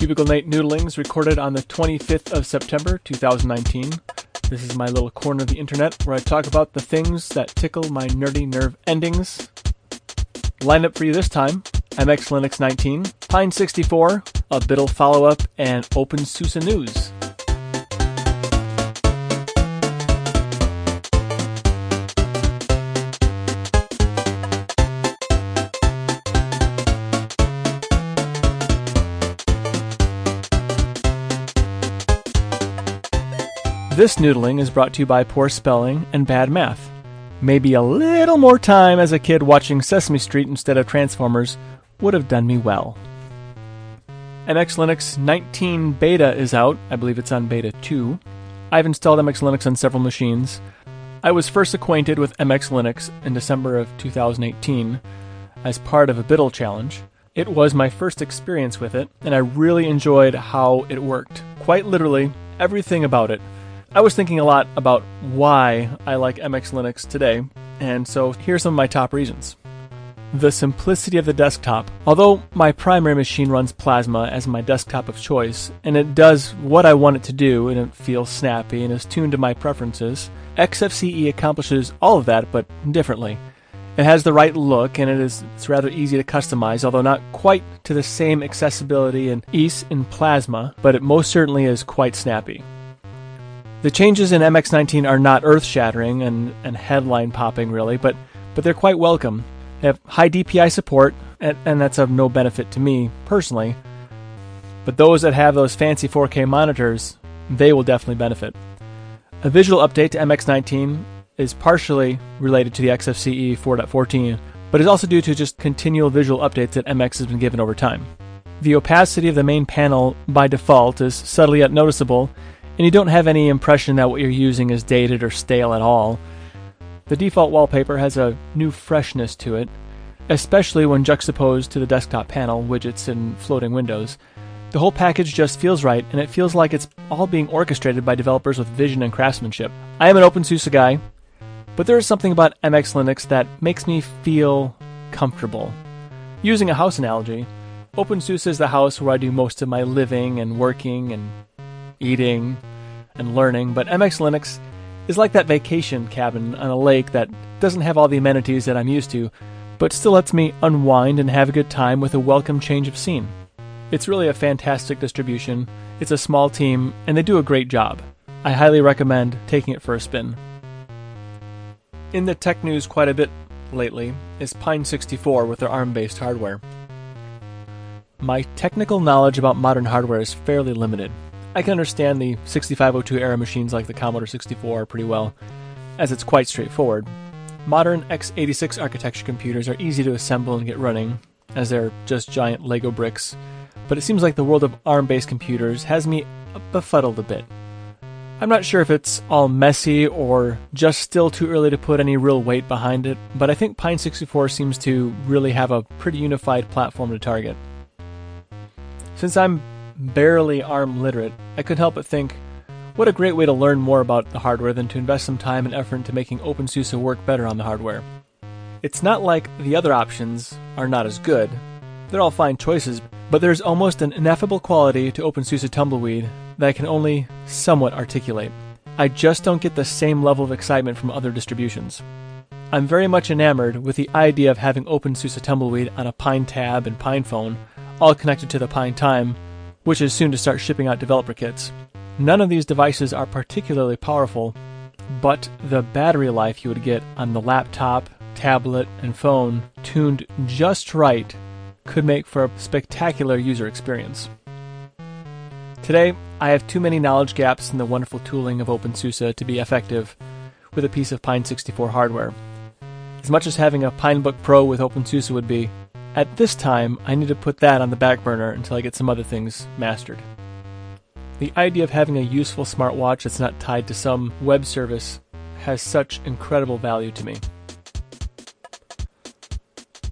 Cubicle Nate Noodlings recorded on the 25th of September 2019. This is my little corner of the internet where I talk about the things that tickle my nerdy nerve endings. Lined up for you this time MX Linux 19, Pine 64, a Biddle follow up, and OpenSUSE news. This noodling is brought to you by poor spelling and bad math. Maybe a little more time as a kid watching Sesame Street instead of Transformers would have done me well. MX Linux 19 beta is out. I believe it's on beta 2. I've installed MX Linux on several machines. I was first acquainted with MX Linux in December of 2018 as part of a Biddle challenge. It was my first experience with it, and I really enjoyed how it worked. Quite literally, everything about it I was thinking a lot about why I like MX Linux today, and so here are some of my top reasons. The simplicity of the desktop. Although my primary machine runs Plasma as my desktop of choice, and it does what I want it to do, and it feels snappy and is tuned to my preferences, XFCE accomplishes all of that, but differently. It has the right look and it is it's rather easy to customize, although not quite to the same accessibility and ease in Plasma, but it most certainly is quite snappy. The changes in MX19 are not earth shattering and, and headline popping, really, but, but they're quite welcome. They have high DPI support, and, and that's of no benefit to me personally. But those that have those fancy 4K monitors, they will definitely benefit. A visual update to MX19 is partially related to the XFCE 4.14, but is also due to just continual visual updates that MX has been given over time. The opacity of the main panel by default is subtly yet noticeable, and you don't have any impression that what you're using is dated or stale at all. The default wallpaper has a new freshness to it, especially when juxtaposed to the desktop panel, widgets, and floating windows. The whole package just feels right, and it feels like it's all being orchestrated by developers with vision and craftsmanship. I am an OpenSUSE guy, but there is something about MX Linux that makes me feel comfortable. Using a house analogy, OpenSUSE is the house where I do most of my living and working and eating, and learning, but MX Linux is like that vacation cabin on a lake that doesn't have all the amenities that I'm used to, but still lets me unwind and have a good time with a welcome change of scene. It's really a fantastic distribution, it's a small team, and they do a great job. I highly recommend taking it for a spin. In the tech news quite a bit lately is Pine 64 with their ARM based hardware. My technical knowledge about modern hardware is fairly limited, I can understand the 6502 era machines like the Commodore 64 pretty well, as it's quite straightforward. Modern x86 architecture computers are easy to assemble and get running, as they're just giant Lego bricks, but it seems like the world of ARM based computers has me befuddled a bit. I'm not sure if it's all messy or just still too early to put any real weight behind it, but I think Pine 64 seems to really have a pretty unified platform to target. Since I'm barely ARM literate, I couldn't help but think, what a great way to learn more about the hardware than to invest some time and effort into making OpenSUSE work better on the hardware. It's not like the other options are not as good. They're all fine choices, but there's almost an ineffable quality to OpenSUSE Tumbleweed that I can only somewhat articulate. I just don't get the same level of excitement from other distributions. I'm very much enamored with the idea of having OpenSUSE Tumbleweed on a Pine Tab and Pine Phone, all connected to the Pine Time, which is soon to start shipping out developer kits. None of these devices are particularly powerful, but the battery life you would get on the laptop, tablet, and phone, tuned just right, could make for a spectacular user experience. Today, I have too many knowledge gaps in the wonderful tooling of OpenSUSE to be effective with a piece of Pine 64 hardware. As much as having a Pinebook Pro with OpenSUSE would be, at this time, I need to put that on the back burner until I get some other things mastered. The idea of having a useful smartwatch that's not tied to some web service has such incredible value to me.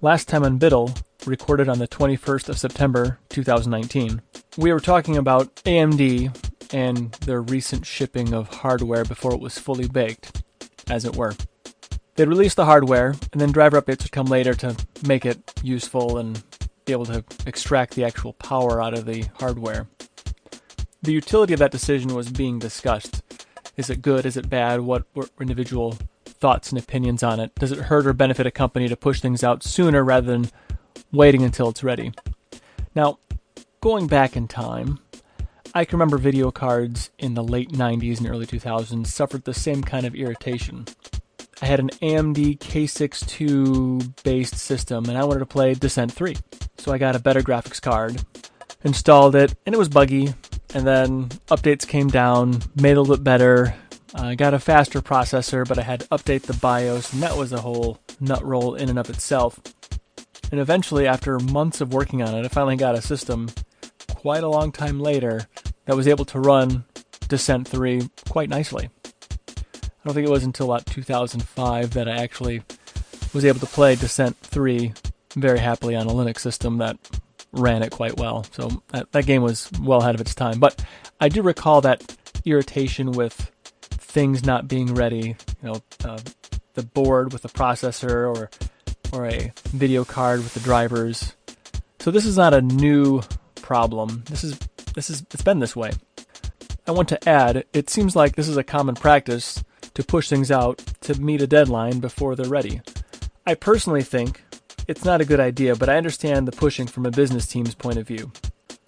Last time on Biddle, recorded on the 21st of September 2019, we were talking about AMD and their recent shipping of hardware before it was fully baked, as it were. They'd release the hardware, and then driver updates would come later to make it useful and be able to extract the actual power out of the hardware. The utility of that decision was being discussed. Is it good? Is it bad? What were individual thoughts and opinions on it? Does it hurt or benefit a company to push things out sooner rather than waiting until it's ready? Now, going back in time, I can remember video cards in the late 90s and early 2000s suffered the same kind of irritation. I had an AMD K62 based system and I wanted to play Descent 3. So I got a better graphics card, installed it, and it was buggy. And then updates came down, made it a little bit better. I got a faster processor, but I had to update the BIOS, and that was a whole nut roll in and of itself. And eventually, after months of working on it, I finally got a system quite a long time later that was able to run Descent 3 quite nicely. I don't think it was until about 2005 that I actually was able to play Descent 3 very happily on a Linux system that ran it quite well. So that, that game was well ahead of its time. But I do recall that irritation with things not being ready. You know, uh, the board with the processor or or a video card with the drivers. So this is not a new problem. This is this is it's been this way. I want to add, it seems like this is a common practice to push things out to meet a deadline before they're ready. I personally think it's not a good idea, but I understand the pushing from a business team's point of view.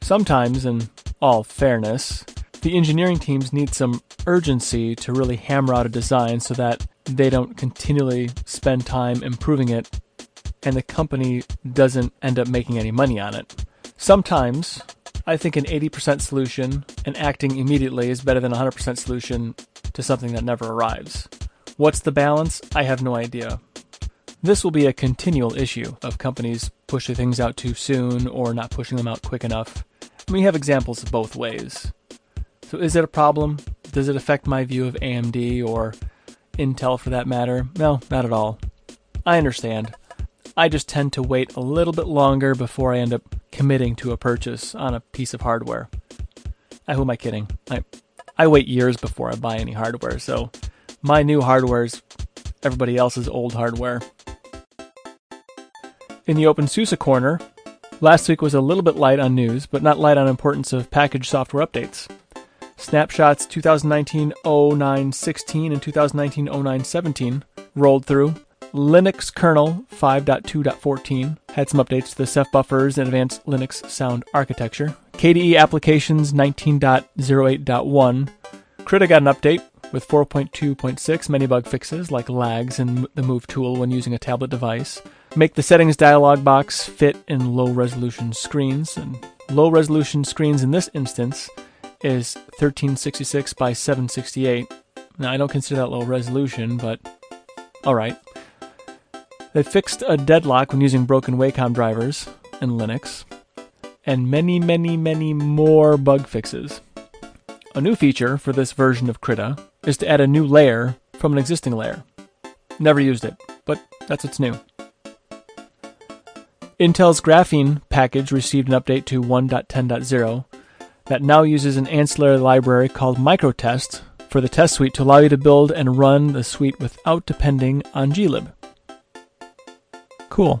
Sometimes, in all fairness, the engineering teams need some urgency to really hammer out a design so that they don't continually spend time improving it and the company doesn't end up making any money on it. Sometimes, I think an 80% solution and acting immediately is better than a 100% solution to something that never arrives. What's the balance? I have no idea. This will be a continual issue of companies pushing things out too soon or not pushing them out quick enough. We have examples of both ways. So, is it a problem? Does it affect my view of AMD or Intel for that matter? No, not at all. I understand. I just tend to wait a little bit longer before I end up committing to a purchase on a piece of hardware. I, who am I kidding? I, I wait years before I buy any hardware, so my new hardware is everybody else's old hardware. In the OpenSUSE corner, last week was a little bit light on news, but not light on importance of package software updates. Snapshots 2019 0916 and 2019 0917 rolled through. Linux kernel 5.2.14 had some updates to the Ceph buffers and advanced Linux sound architecture. KDE applications 19.08.1. Krita got an update with 4.2.6, many bug fixes like lags in the move tool when using a tablet device. Make the settings dialog box fit in low resolution screens. And low resolution screens in this instance is 1366 by 768. Now, I don't consider that low resolution, but alright. They fixed a deadlock when using broken Wacom drivers in Linux, and many, many, many more bug fixes. A new feature for this version of Krita is to add a new layer from an existing layer. Never used it, but that's what's new. Intel's Graphene package received an update to 1.10.0 that now uses an ancillary library called Microtest for the test suite to allow you to build and run the suite without depending on glib. Cool.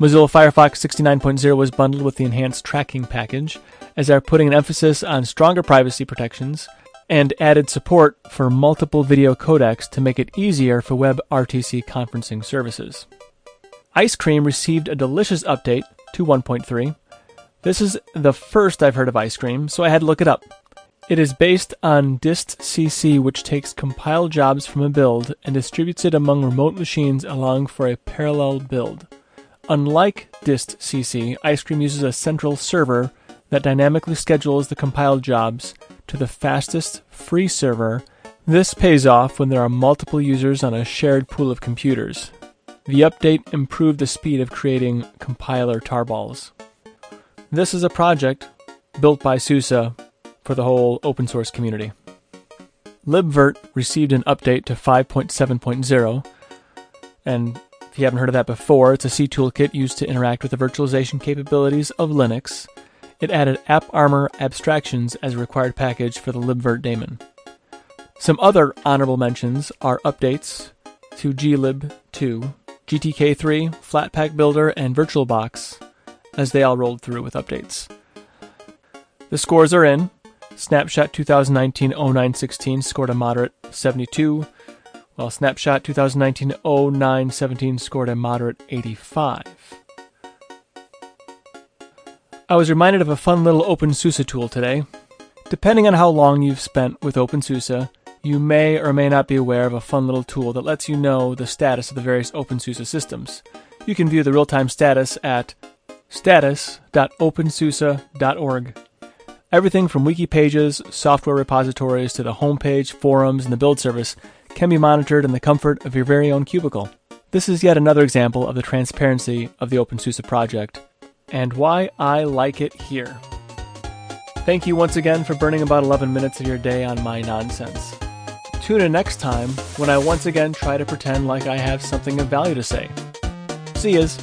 Mozilla Firefox 69.0 was bundled with the enhanced tracking package, as they're putting an emphasis on stronger privacy protections and added support for multiple video codecs to make it easier for WebRTC conferencing services. Ice Cream received a delicious update to 1.3. This is the first I've heard of Ice Cream, so I had to look it up. It is based on distcc, which takes compiled jobs from a build and distributes it among remote machines, allowing for a parallel build. Unlike distcc, Ice Cream uses a central server that dynamically schedules the compiled jobs to the fastest free server. This pays off when there are multiple users on a shared pool of computers. The update improved the speed of creating compiler tarballs. This is a project built by SUSE for the whole open source community. libvirt received an update to 5.7.0, and if you haven't heard of that before, it's a C toolkit used to interact with the virtualization capabilities of Linux. It added AppArmor abstractions as a required package for the libvirt daemon. Some other honorable mentions are updates to glib 2 GTK3, Flatpak Builder, and VirtualBox, as they all rolled through with updates. The scores are in. Snapshot 2019 0916 scored a moderate 72, while Snapshot 2019 0917 scored a moderate 85. I was reminded of a fun little OpenSUSE tool today. Depending on how long you've spent with OpenSUSE, you may or may not be aware of a fun little tool that lets you know the status of the various OpenSUSE systems. You can view the real time status at status.opensuse.org. Everything from wiki pages, software repositories, to the homepage, forums, and the build service can be monitored in the comfort of your very own cubicle. This is yet another example of the transparency of the OpenSUSE project and why I like it here. Thank you once again for burning about 11 minutes of your day on my nonsense. Tune in next time when I once again try to pretend like I have something of value to say. See yous.